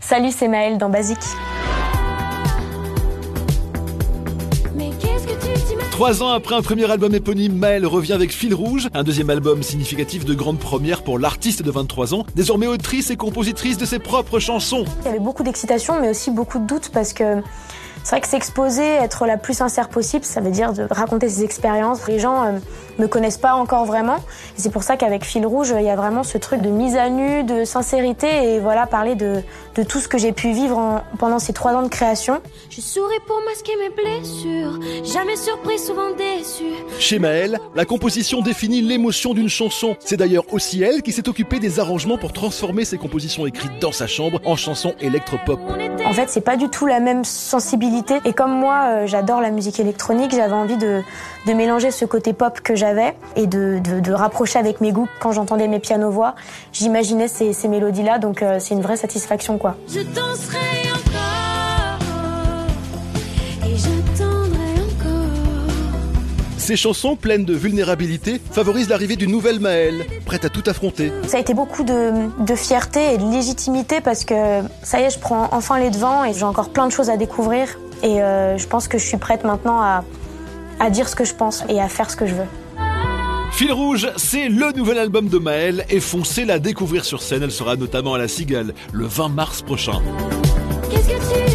Salut, c'est Maëlle dans Basique. Trois ans après un premier album éponyme, Maëlle revient avec Fil Rouge, un deuxième album significatif de grande première pour l'artiste de 23 ans, désormais autrice et compositrice de ses propres chansons. Il y avait beaucoup d'excitation, mais aussi beaucoup de doutes parce que c'est vrai que s'exposer, être la plus sincère possible, ça veut dire de raconter ses expériences. Les gens euh, me connaissent pas encore vraiment. Et c'est pour ça qu'avec Fil Rouge, il y a vraiment ce truc de mise à nu, de sincérité et voilà, parler de, de tout ce que j'ai pu vivre pendant ces trois ans de création. Je souris pour masquer mes blessures, jamais surpris, souvent déçu. Chez Maëlle, la composition définit l'émotion d'une chanson. C'est d'ailleurs aussi elle qui s'est occupée des arrangements pour transformer ses compositions écrites dans sa chambre en chansons électropop. En fait, c'est pas du tout la même sensibilité et comme moi, euh, j'adore la musique électronique, j'avais envie de, mélanger ce côté pop que j'avais et de, de, rapprocher avec mes goûts. Quand j'entendais mes pianos-voix, j'imaginais ces, ces mélodies-là, donc euh, c'est une vraie satisfaction, quoi. Je danserai Ces chansons pleines de vulnérabilité favorisent l'arrivée d'une nouvelle Maëlle, prête à tout affronter. Ça a été beaucoup de, de, fierté et de légitimité parce que ça y est, je prends enfin les devants et j'ai encore plein de choses à découvrir. Et euh, je pense que je suis prête maintenant à, à dire ce que je pense et à faire ce que je veux. Fil Rouge, c'est le nouvel album de Maëlle et foncez la découvrir sur scène. Elle sera notamment à la Cigale le 20 mars prochain. Qu'est-ce que tu